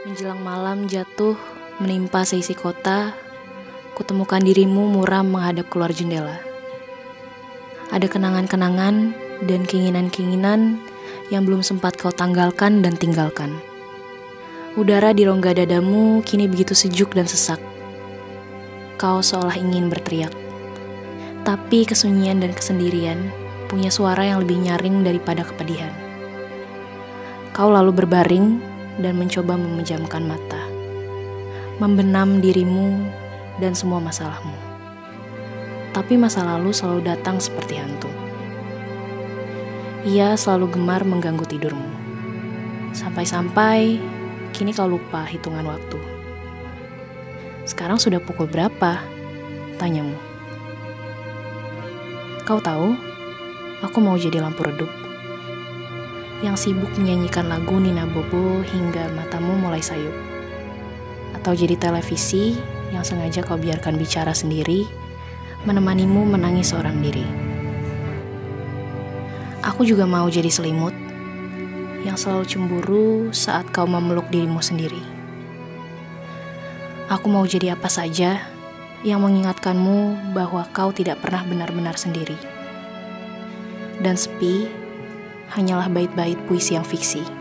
Menjelang malam jatuh menimpa seisi kota, kutemukan dirimu muram menghadap keluar jendela. Ada kenangan-kenangan dan keinginan-keinginan yang belum sempat kau tanggalkan dan tinggalkan. Udara di rongga dadamu kini begitu sejuk dan sesak. Kau seolah ingin berteriak. Tapi kesunyian dan kesendirian punya suara yang lebih nyaring daripada kepedihan. Kau lalu berbaring dan mencoba memejamkan mata, membenam dirimu dan semua masalahmu. Tapi masa lalu selalu datang seperti hantu. Ia selalu gemar mengganggu tidurmu. Sampai-sampai kini kau lupa hitungan waktu. Sekarang sudah pukul berapa? Tanyamu. Kau tahu, aku mau jadi lampu redup yang sibuk menyanyikan lagu Nina Bobo hingga matamu mulai sayup. Atau jadi televisi yang sengaja kau biarkan bicara sendiri, menemanimu menangis seorang diri. Aku juga mau jadi selimut yang selalu cemburu saat kau memeluk dirimu sendiri. Aku mau jadi apa saja yang mengingatkanmu bahwa kau tidak pernah benar-benar sendiri. Dan sepi hanyalah bait-bait puisi yang fiksi.